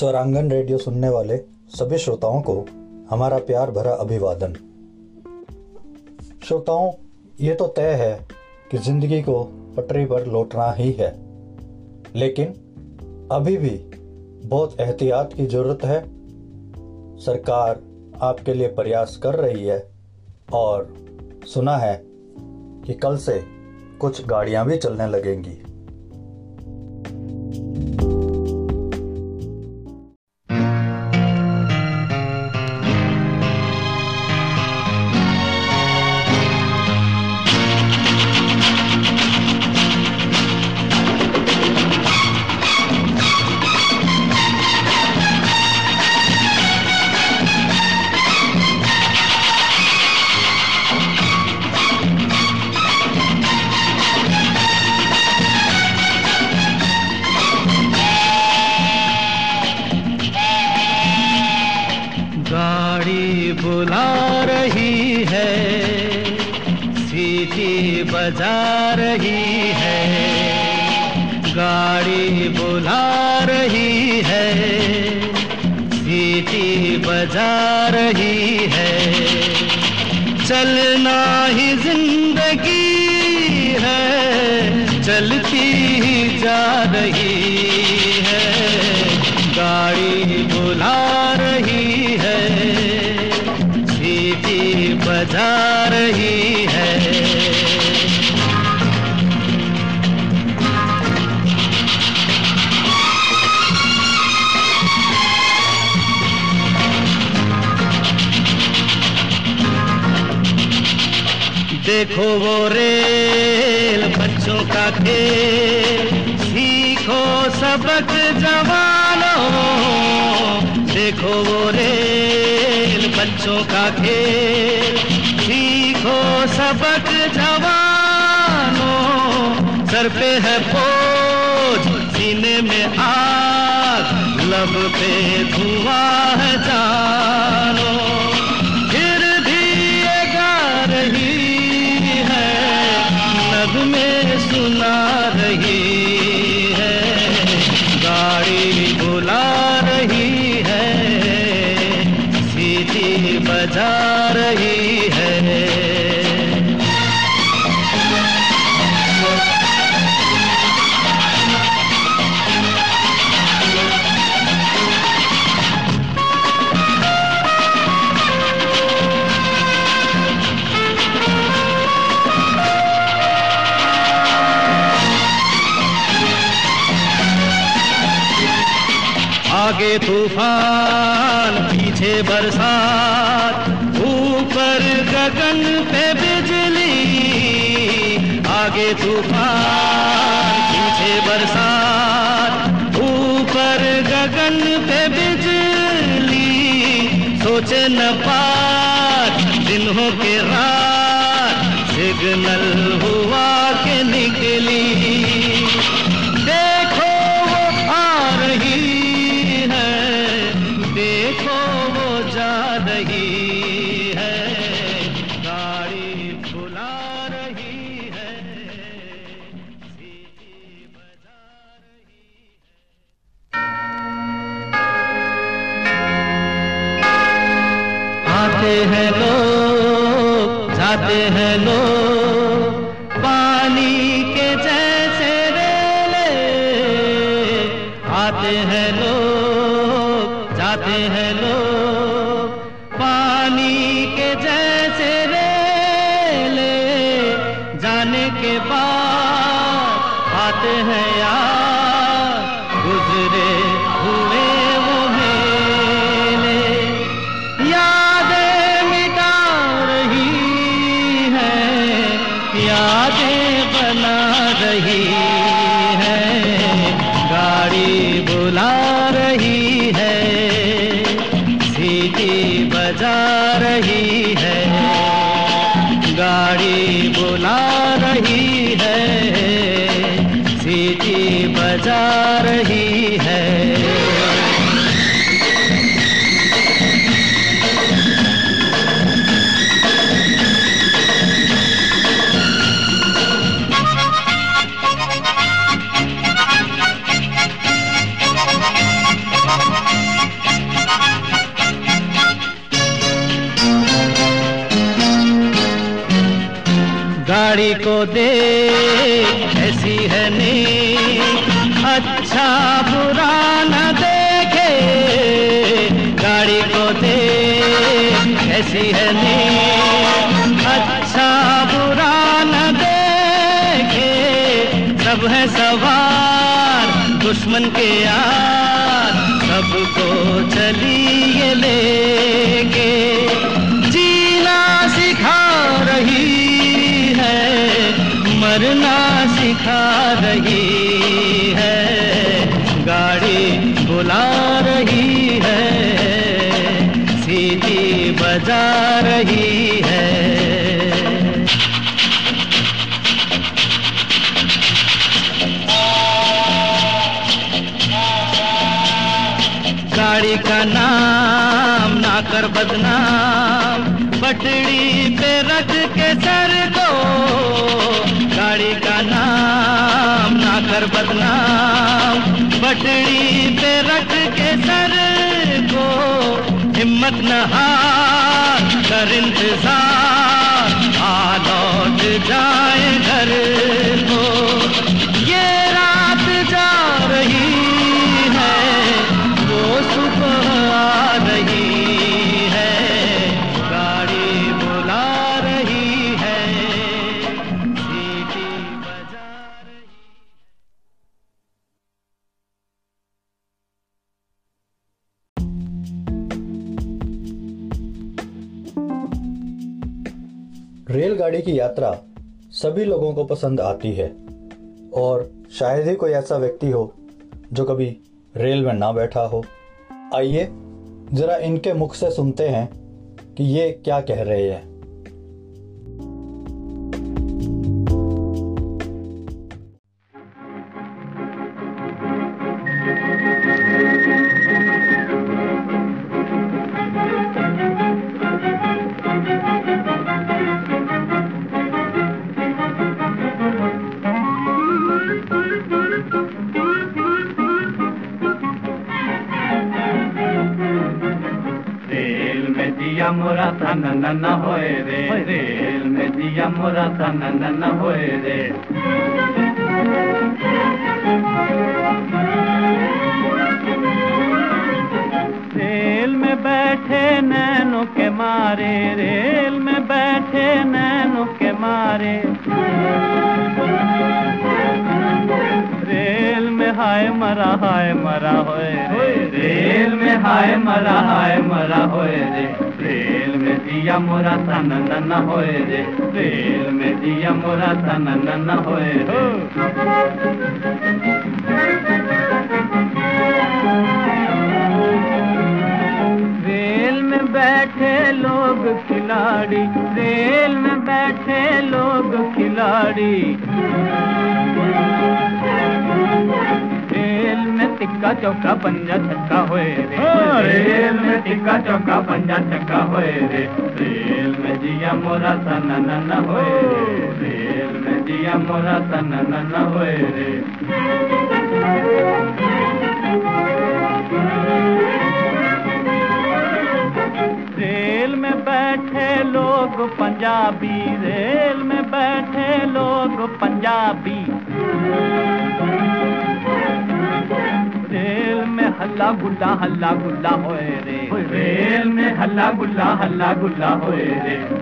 स्वरांगन radio सुनने वाले सभी श्रोताओं को हमारा प्यार भरा अभिवादन। श्रोताओं, ये तो तय है कि ज़िंदगी को पटरी पर लौटना ही है। लेकिन अभी भी बहुत एहतियात की ज़रूरत है। सरकार आपके लिए प्रयास कर रही है और सुना है कि कल से कुछ गाड़ियाँ भी चलने लगेंगी। जा रही है, गाड़ी बुला रही है, सीटी बजा रही है। देखो वो रेल बच्चों का खेल सबक जवानों, देखो वो रेल बच्चों का खेल। सीखो सबक जवानों, सर पे है बोझ, सीने में आग, लब पे धुआँ है जानो। तूफ़ान, पीछे बरसात, ऊपर गगन पे बिजली, आगे तूफ़ान, पीछे बरसात, ऊपर गगन पे बिजली। सोचे न पार दिनों के रात, सिग्नल रही के यार, सबको चलिए लेके। जीना सिखा रही है, मरना सिखा रही है। गाड़ी बुला रही है, सीटी बजा रही बदनाम पे रख के सर को हिम्मत न हार कर इंतज़ार आ लौट जाए की यात्रा सभी लोगों को पसंद आती है। और शायद ही कोई ऐसा व्यक्ति हो जो कभी रेल में ना बैठा हो। आइए, जरा इनके मुख से सुनते हैं कि ये क्या कह रहे हैं। होए रेल में बैठे नैनो के मारे, रेल में बैठे नैनो के मारे। रेल में हाय मरा हाय मरा होए रेल में हाय मरा हाय मरा होए रे। रेल में दिया मोरा तन न होए रे। रेल में दिया मोरा तन न होए रेल में बैठे लोग खिलाड़ी रेल में बैठे लोग खिलाड़ी। टिक्का चौका पंजा छक्का होए रे। हाँ, रेल में टिक्का चौका पंजा छक्का होए रे। रेल में जिया मोरा सन न होए जिया मोरा सन न होए रे रेल में बैठे लोग पंजाबी रेल में बैठे लोग पंजाबी। रेल में हल्ला गुल्ला हल्ला गुल्ला होए रे। रेल में हल्ला गुल्ला हल्ला गुल्ला होए रे।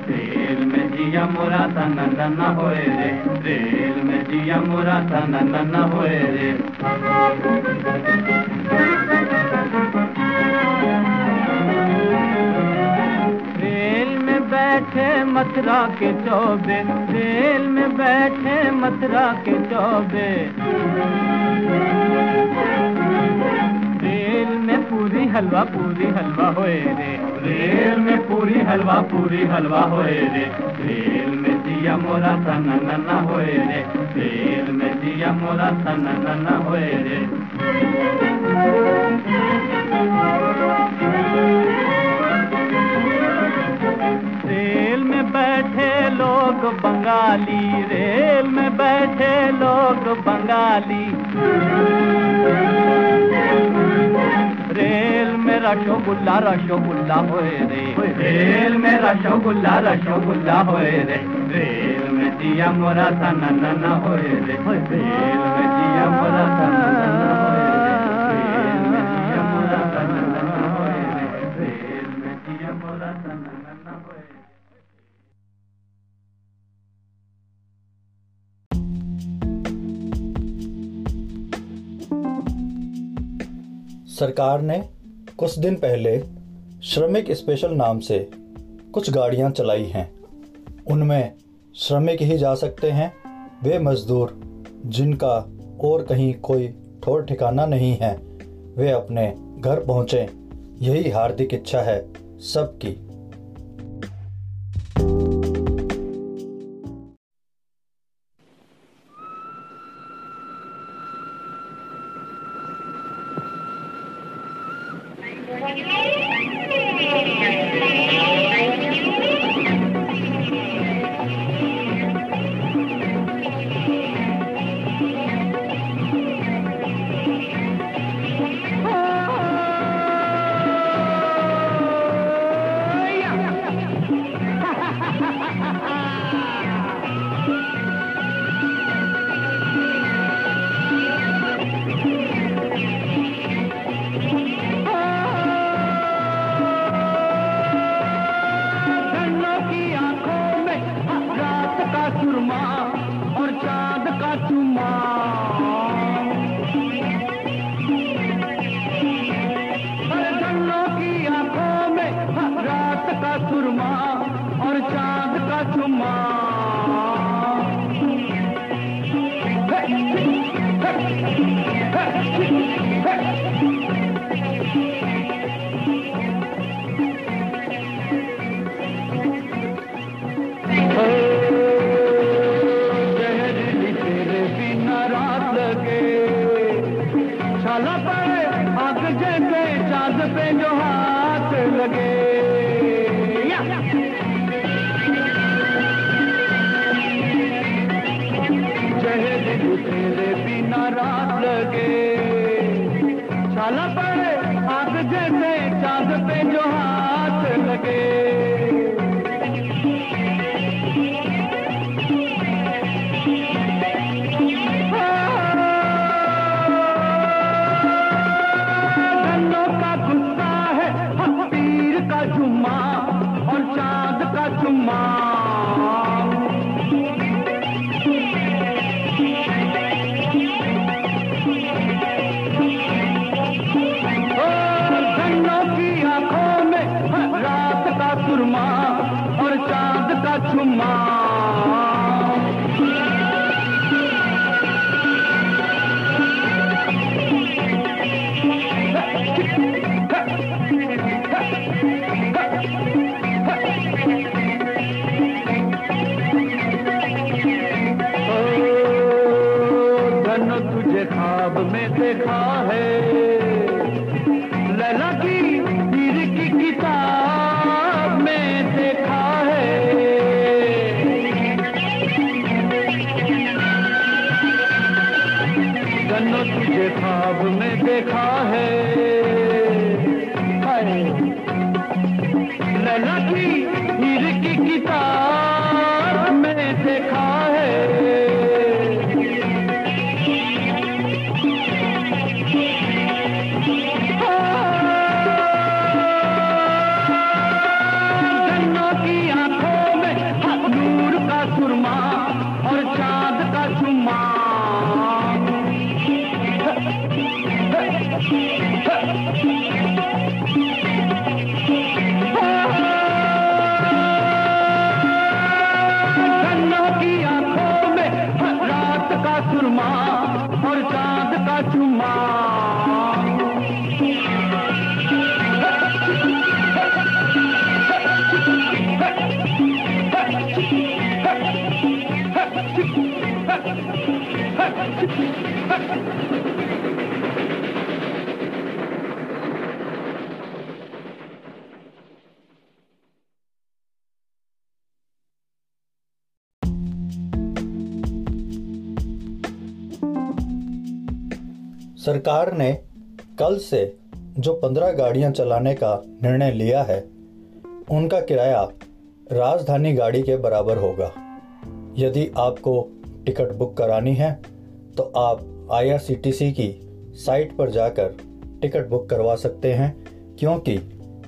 जिया मोरा सा नन होए रे। रेल में जिया मोरा सा नन होए रे। बैठे मथुरा के चौबे। रेल में बैठे मथुरा के चौबे। हलवा, पूरी हलवा होए रे। रेल में पूरी हलवा पूरी हलवा होए रे। रेल में दिया मोरा सन न होए रे। रेल में दिया मोरा सन न होए रे। रेल में बैठे लोग बंगाली, रेल में बैठे लोग बंगाली। रेल में रसोगुल्ला रशोगुल्ला होए रे। रेल में रसोगुल्ला रशोगुल्ला होए रे। रेल में जिया मोरा नन होए रे। रेल में जिया मोरा सन सरकार ने कुछ दिन पहले श्रमिक स्पेशल नाम से कुछ गाड़ियाँ चलाई हैं। उनमें श्रमिक ही जा सकते हैं, वे मजदूर जिनका और कहीं कोई ठोर ठिकाना नहीं है, वे अपने घर पहुँचे। यही हार्दिक इच्छा है सबकी। सुरमा और चाँद का चुमा। चाँद का चुम्मा सरकार ने कल से जो पंद्रह गाड़ियाँ चलाने का निर्णय लिया है, उनका किराया राजधानी गाड़ी के बराबर होगा। यदि आपको टिकट बुक करानी है तो आप आईआरसीटीसी की साइट पर जाकर टिकट बुक करवा सकते हैं, क्योंकि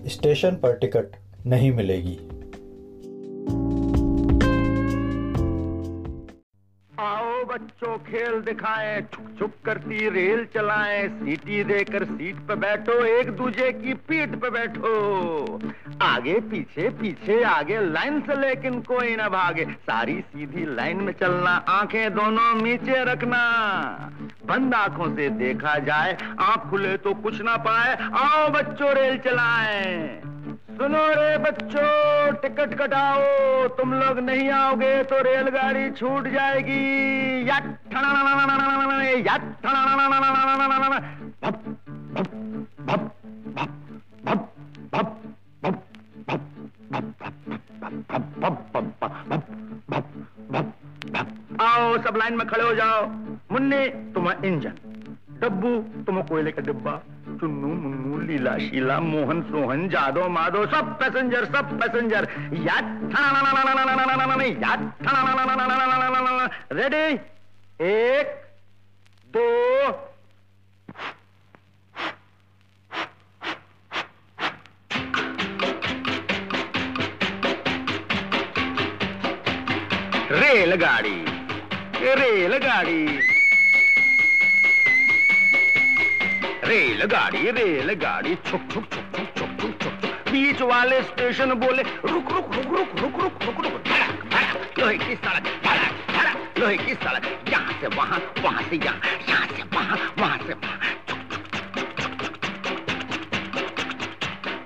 स्टेशन पर टिकट नहीं मिलेगी। बच्चों खेल दिखाएँ छुक छुक करती रेल चलाएँ, सीटी देकर सीट पर बैठो, एक दूजे की पीठ पर बैठो। आगे, पीछे पीछे, आगे, लाइन से लेकिन कोई ना भागे। सारी सीधी लाइन में चलना, आँखें दोनों नीचे रखना। बंद आँखों से देखा जाए आँख खुले तो कुछ ना पाए, आओ बच्चों रेल चलाएँ। सुनो रे बच्चों टिकट कटाओ। तुम लोग नहीं आओगे तो रेलगाड़ी छूट जाएगी। आओ सब लाइन में खड़े हो जाओ मुन्ने तुम्हें इंजन डब्बू तुम्हें कोयले का डिब्बा चुन्नू मुन्नू लीला शीला मोहन सोहन जादो माधव सब पैसेंजर सब पैसेंजर याद रेडी एक दो रेलगाड़ी रेलगाड़ी रेलगाड़ी रेलगाड़ी छुक छुक छुक छुक छुक छुक छुक बीच वाले स्टेशन बोले, रुक रुक रुक रुक रुक रुक रुक रुक धड़क, लोहे की सड़क, धड़क धड़क, लोहे की सड़क, यहाँ से वहाँ वहाँ से यहाँ यहाँ से वहाँ वहाँ से वहाँ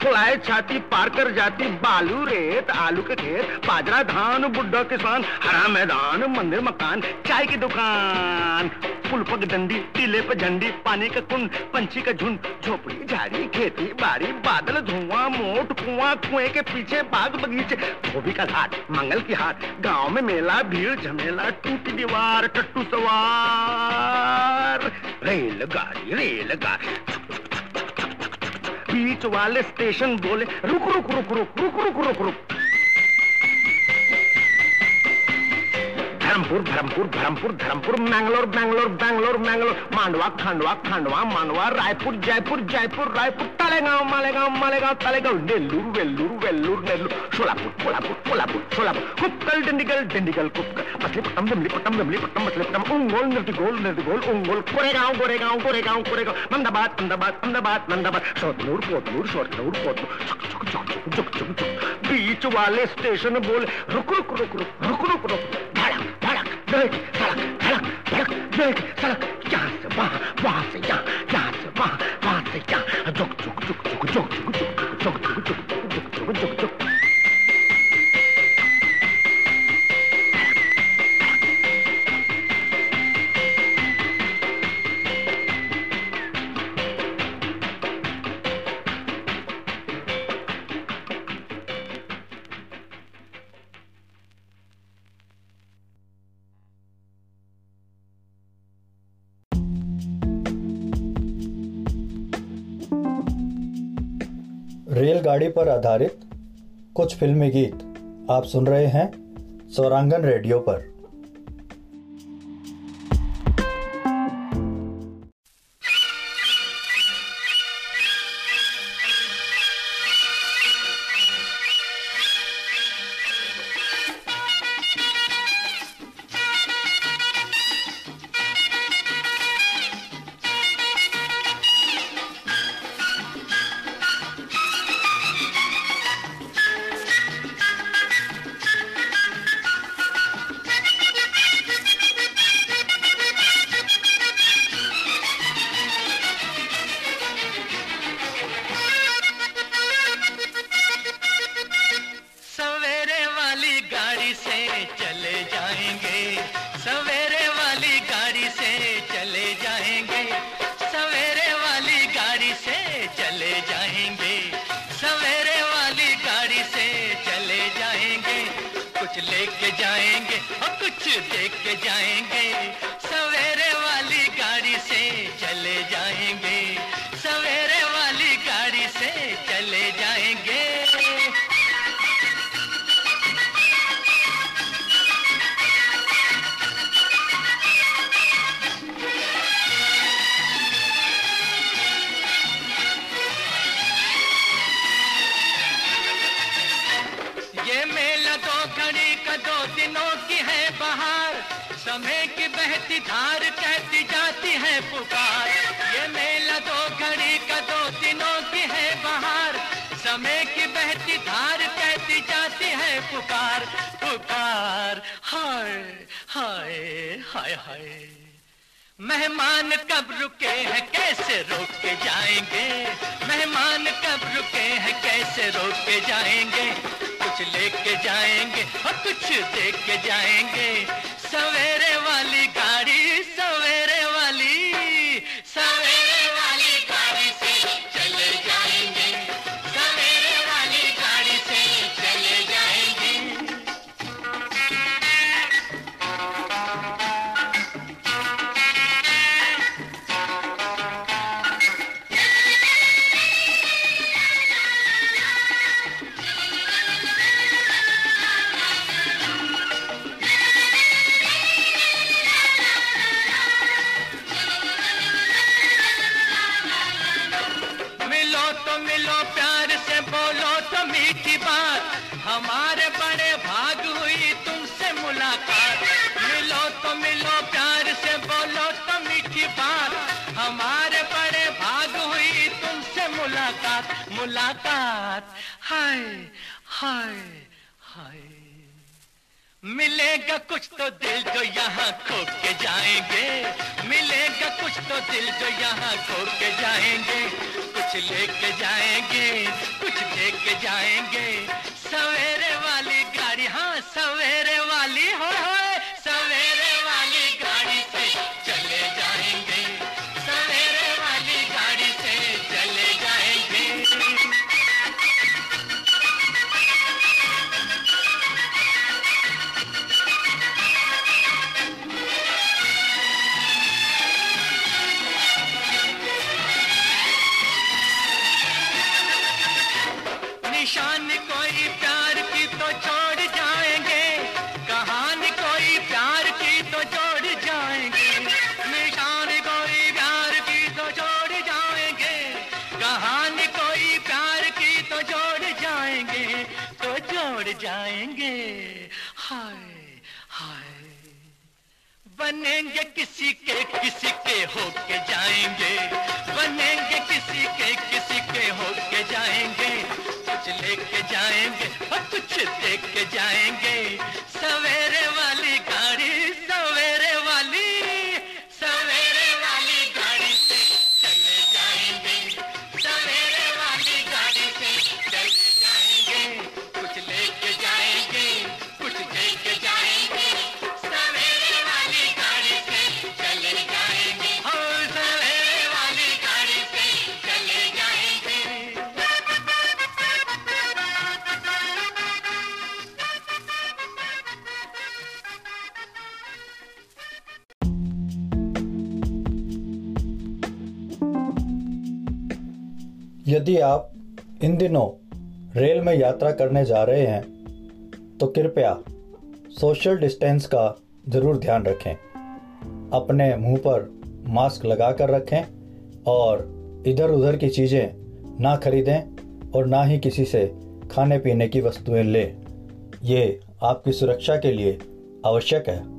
फुलाए छाती पार कर जाती बालू रेत, आलू के खेत, बाजरा, धान, बुड्ढा, किसान, हरा मैदान, मंदिर, मकान, चाय की दुकान पुल पग डंडी, टीले पे झंडी, पानी का कुंड, पंछी का झुंड, झोपड़ी, झाड़ी, खेती बाड़ी, बादल, धुआँ, मोट कुआँ, कुएँ के पीछे बाग बगीचे धोबी का घाट, मंगल की हाट, गाँव में मेला, भीड़, झमेला, टूटी दीवार, टट्टू सवार, रेलगाड़ी रेलगाड़ी बीच वाले स्टेशन बोले रुक रुक रुक रुक रुक रुक रुक रुक। धर्मपुर धर्मपुर धर्मपुर धर्मपुर मैंगलोर बैंगलोर बैंगलोर मैंगलोर मांडवा खांडवा खांडवा मांडवा रायपुर जयपुर जयपुर रायपुर तलेगांव मालेगांव मालेगांव तलेगांव नेल्लूर वेल्लूर वेल्लूर नेल्लूर सोलापुर कोल्हापुर कोल्हापुर सोलापुर कुप्कल डिंडिगल डिंडिगल कुप्कल मछलीपट्टम दिमलीपट्टम दिमलीपट्टम मछलीपट्टम उंगोल निर्तिगोल निर्तिगोल उंगोल कोरेगांव गोरेगांव गोरेगांव कोरेगांव मंदाबाद अहमदाबाद अहमदाबाद मंदाबाद शोधनूर पोतनूर शोधनूर चुक बीच वाले स्टेशन बोले रुक रुक रुक रुक रुक रुक रुक सड़क सड़क सड़क धड़क सड़क यहाँ से वहाँ वहाँ से यहाँ यहाँ से वहाँ वहाँ से यहाँ झुक झुक झुक झुक झुक झुक झुक झुक झुक झुक झुक झुक झुक झुक जुक रेलगाड़ी पर आधारित कुछ फिल्मी गीत आप सुन रहे हैं स्वरांगन रेडियो पर। बहती धार कहती जाती है पुकार। ये मेला दो घड़ी का दो दिनों की है बहार। समय की बहती धार कहती जाती है पुकार। पुकार, हाय हाय हाय हाय। मेहमान कब रुके हैं, कैसे रोक के जाएँगे? मेहमान कब रुके हैं, कैसे रोक के जाएँगे? कुछ लेके जाएँगे और कुछ देख के जाएँगे। सवेरे वाली गाड़ी हाय हाय हाय। मिलेगा कुछ तो दिल जो यहाँ खो के जाएँगे। मिलेगा कुछ तो दिल जो यहाँ खो के जाएँगे। कुछ लेके जाएँगे, कुछ लेके जाएँगे। सवेरे बनेंगे किसी के किसी के होके जाएँगे। बनेंगे किसी के किसी के होके जाएँगे। कुछ लेके जाएँगे और कुछ देख के जाएँगे। यदि आप इन दिनों रेल में यात्रा करने जा रहे हैं तो कृपया सोशल डिस्टेंस का ज़रूर ध्यान रखें। अपने मुँह पर मास्क लगा कर रखें और इधर उधर की चीज़ें ना खरीदें और ना ही किसी से खाने पीने की वस्तुएँ लें। ये आपकी सुरक्षा के लिए आवश्यक है।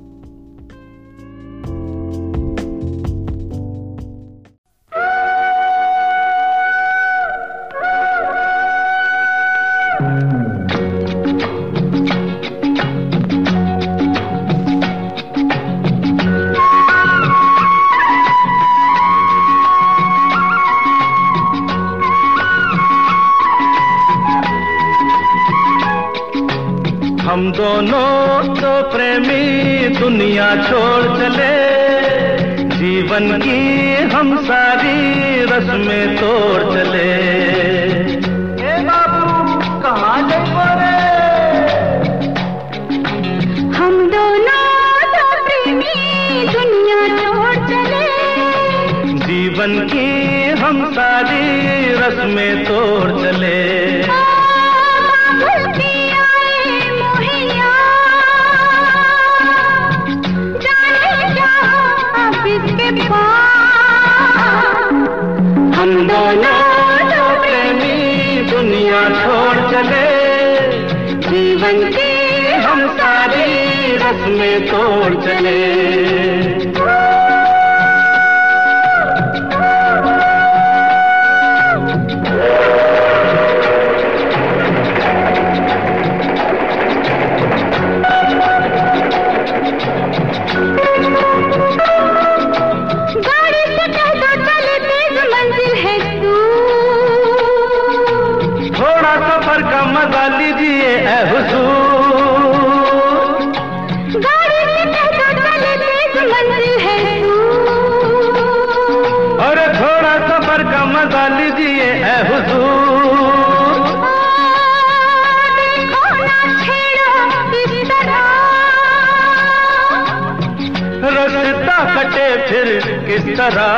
तरह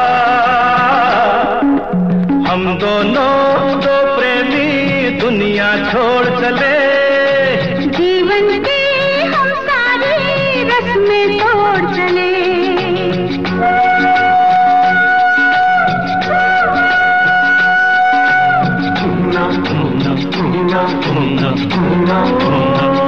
हम दोनों दो प्रेमी दुनिया छोड़ चले जीवन की हम सारी रस्में तोड़ चले बाबुल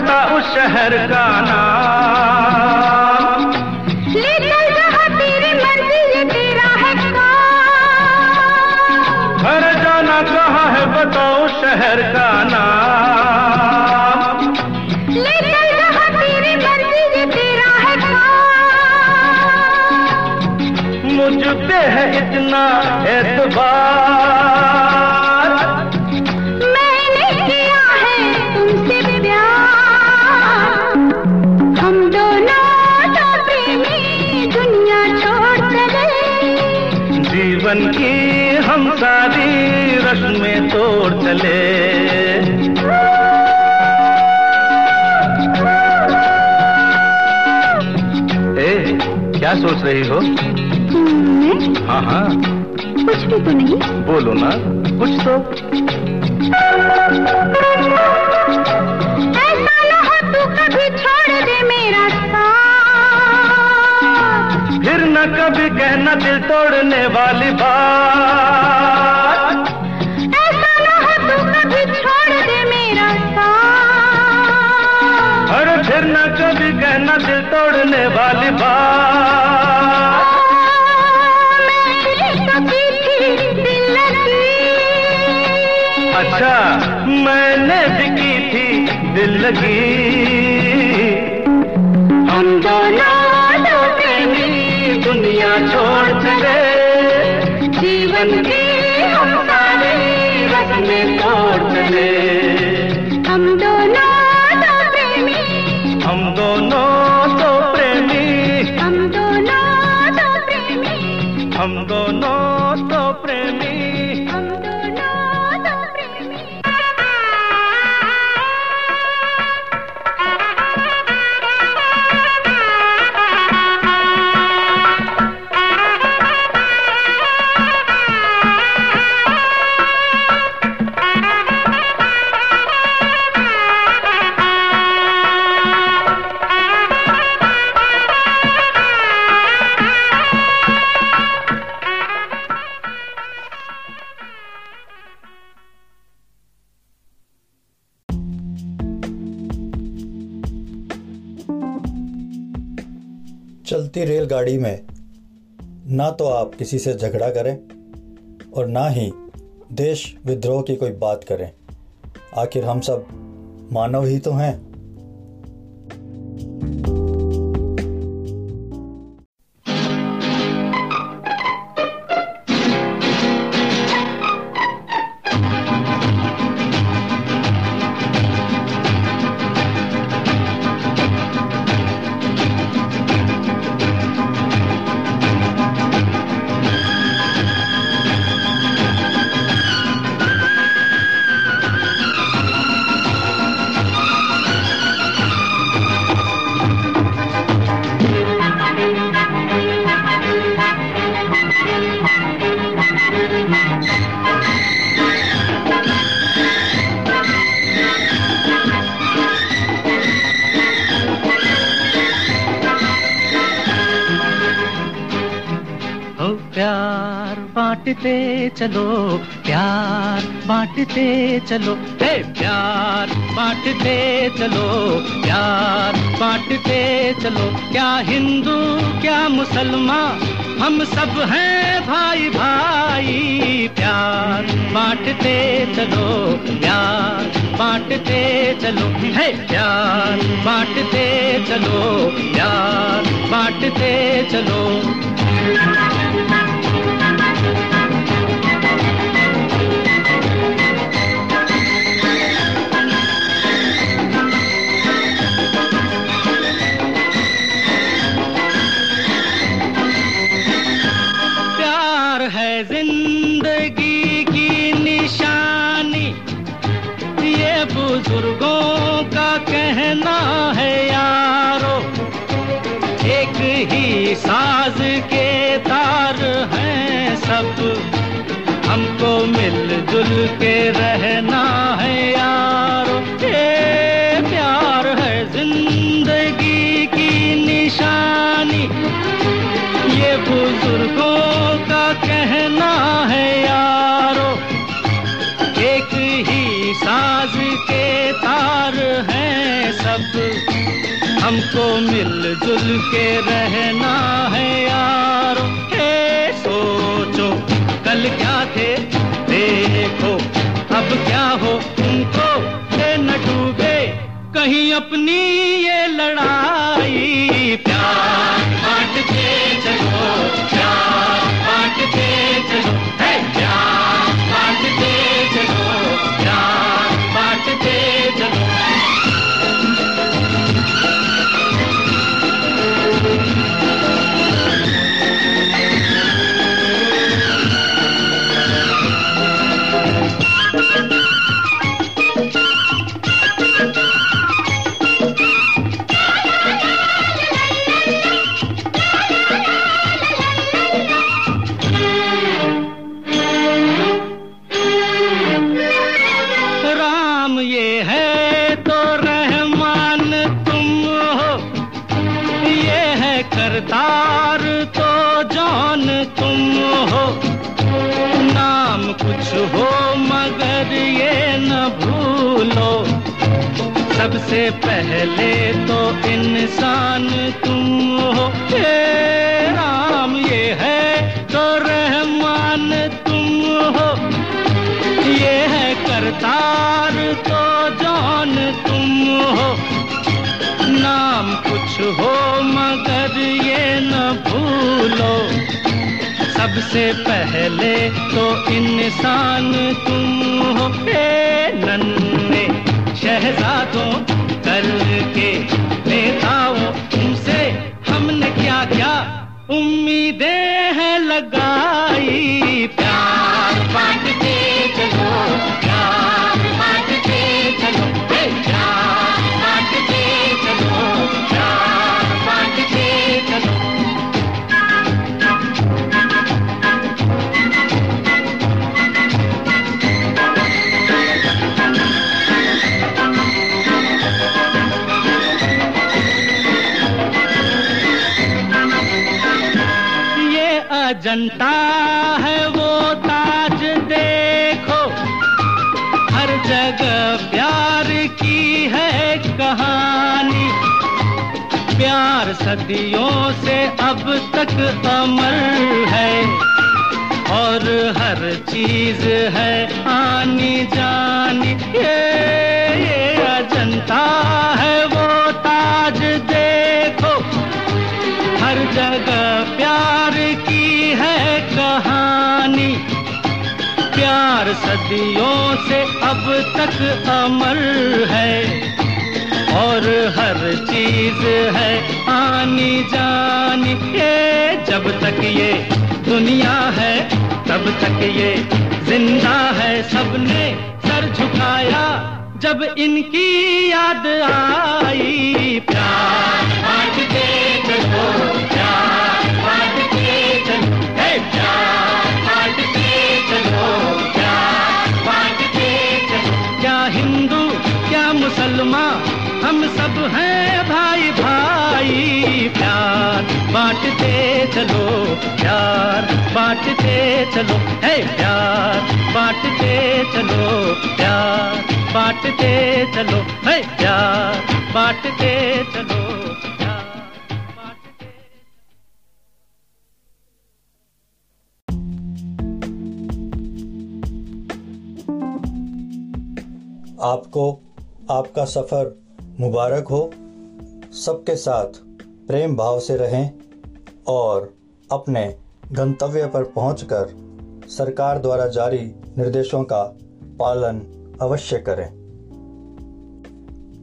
कहाँ उस शहर का नाम। ले चल जहाँ तेरी मर्ज़ी ये तेरा है काम। घर जाना कहाँ है बताओ शहर का नाम। ले चल जहाँ तेरी मर्ज़ी ये तेरा है काम। मुझ पे है इतना एतबार। चले ए, क्या सोच रही हो? मैं? हाँ हाँ। कुछ भी तो नहीं। बोलो ना। कुछ तो। ऐसा न हो तू कभी छोड़ दे मेरा साथ। फिर न कभी कहना दिल तोड़ने वाली बात। तोड़ने वाली बात अच्छा मैंने भी की थी दिल लगी। हम दोनों दुनिया छोड़ चले। जीवन की हम सारे रस्में तोड़ चले। चलती रेलगाड़ी में ना तो आप किसी से झगड़ा करें और ना ही देश विद्रोह की कोई बात करें। आखिर हम सब मानव ही तो हैं। बांटते चलो। हे प्यार, बांटते चलो। प्यार, बांटते चलो। क्या हिंदू, क्या मुसलमान, हम सब हैं भाई भाई। प्यार, बांटते चलो। प्यार, बांटते चलो। है प्यार, बांटते चलो। प्यार, बांटते चलो। ज़िंदगी की निशानी। ये बुज़ुर्गों का कहना है यारो, एक ही साज के तार हैं सब। हमको मिलजुल के रहना है हमको मिलजुल के रहना है यार। हे सोचो, कल क्या थे? देखो, अब क्या हो तुमको न डूबे, कहीं अपनी ये लड़ाई सबसे पहले तो इंसान तुम हो पे नन्हे। शहजादों कल के नेताओं, तुमसे हमने क्या क्या उम्मीदें हैं लगाई अजंता है वो ताज देखो। हर जगह प्यार की है कहानी। प्यार सदियों से अब तक अमर है। और हर चीज़ है आनी जानी। ये सदियों से अब तक अमर है। और हर चीज़ है आनी जानी। ये जब तक ये दुनिया है, तब तक ये ज़िंदा है। सबने सर झुकाया जब इनकी याद आई। प्यार बांटते प्यार, बांटते चलो। है प्यार, बांटते चलो। प्यार, बांटते चलो। है प्यार, बांटते चलो। आपको आपका सफ़र मुबारक हो। सबके साथ प्रेम भाव से रहें और अपने गंतव्य पर पहुंचकर सरकार द्वारा जारी निर्देशों का पालन अवश्य करें।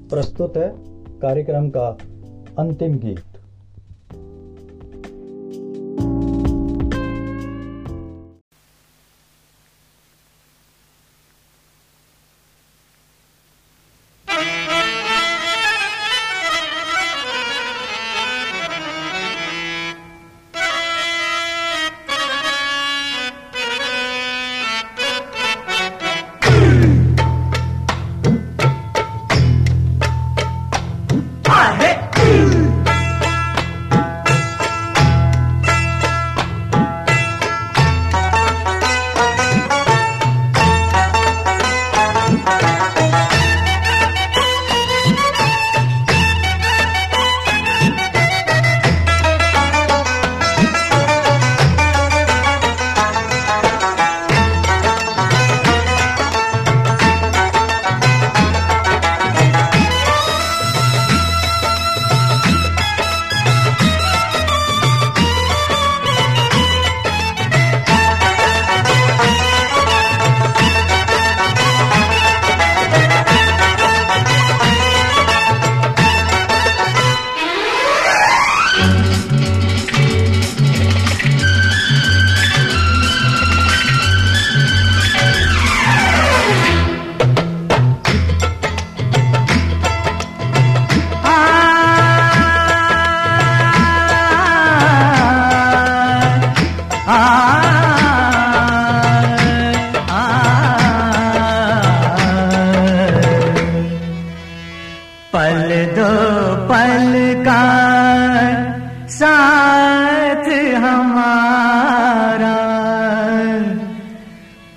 प्रस्तुत है कार्यक्रम का अंतिम गीत।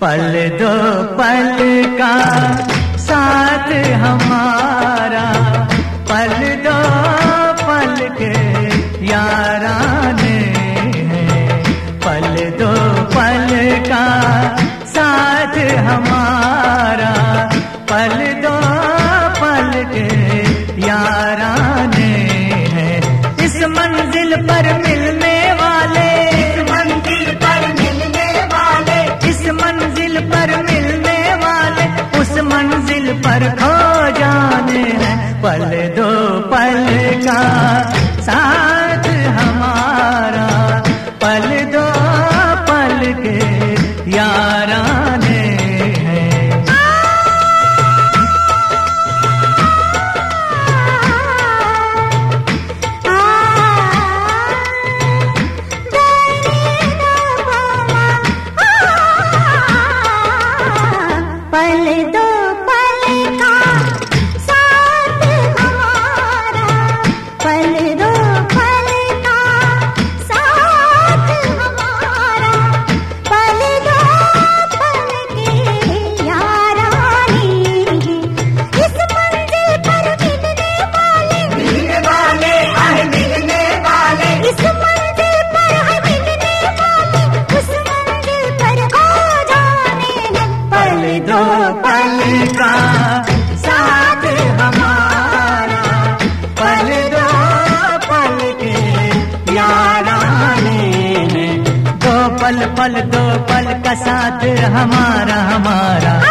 पल दो पल का साथ हमारा। पल दो पर खो जाने हैं पल दो पल का सा पल दो पल का साथ हमारा हमारा।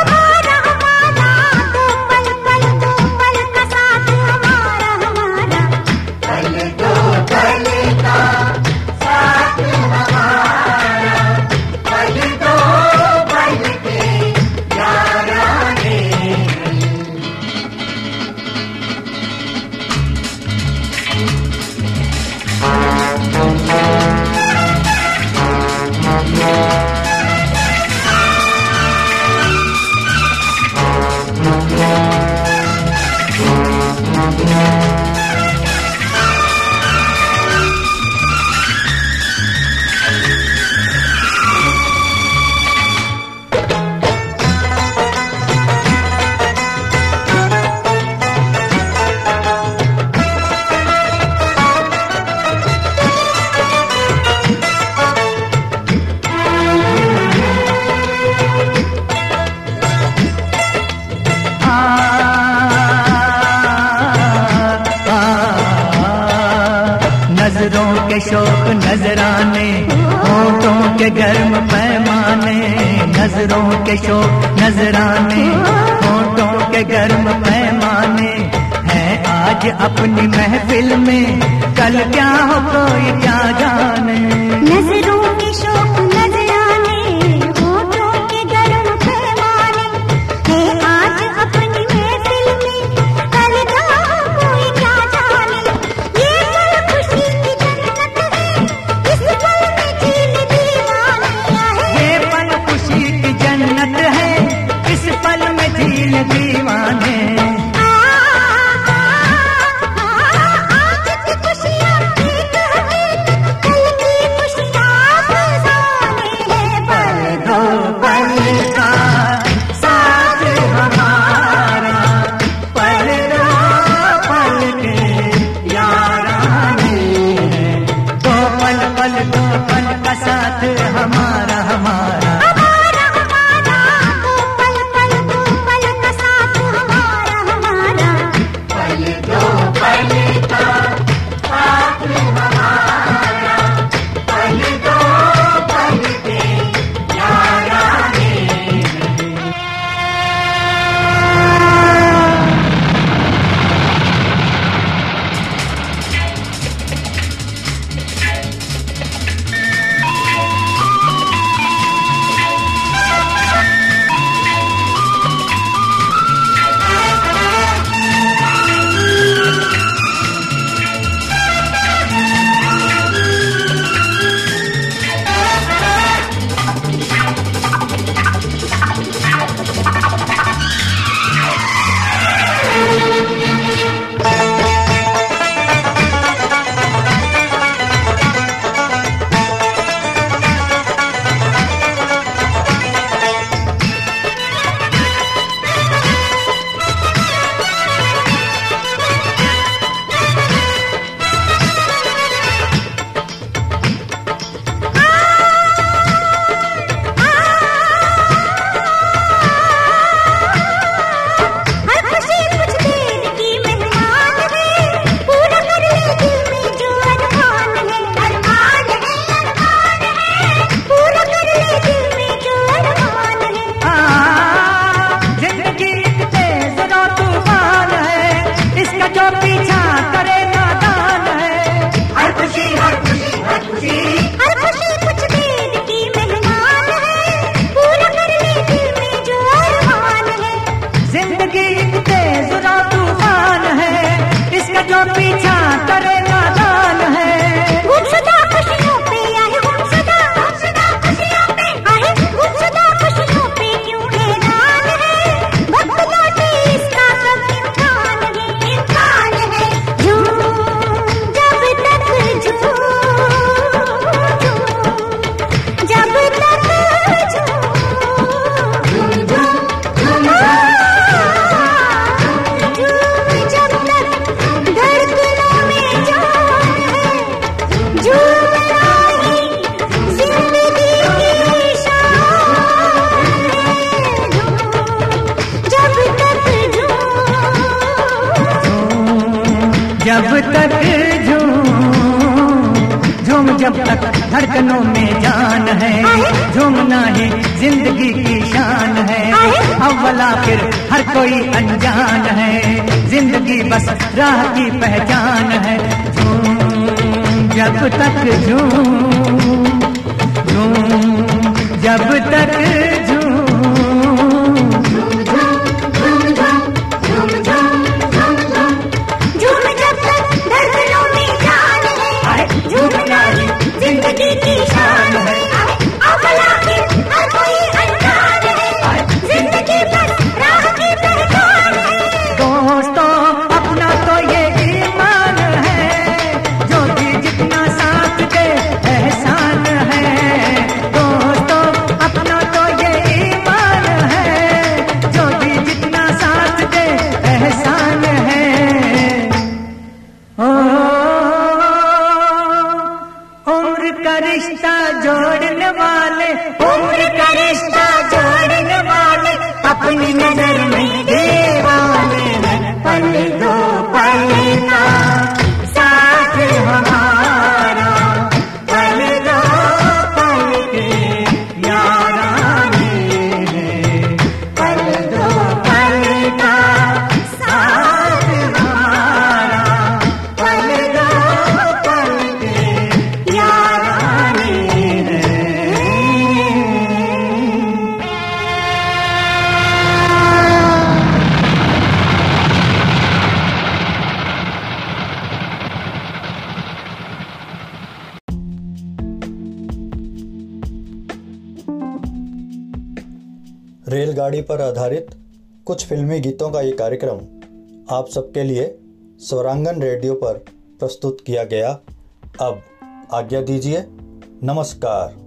नजराने, होठों के गर्म पैमाने, नज़रों के शोक नजराने, होठों के गर्म पैमाने, है आज अपनी महफिल में, कल क्या हो कोई क्या जाने। नज़रों के शोक पीछा दिनों का ये कार्यक्रम आप सबके लिए स्वरांगन रेडियो पर प्रस्तुत किया गया। अब आज्ञा दीजिए, नमस्कार।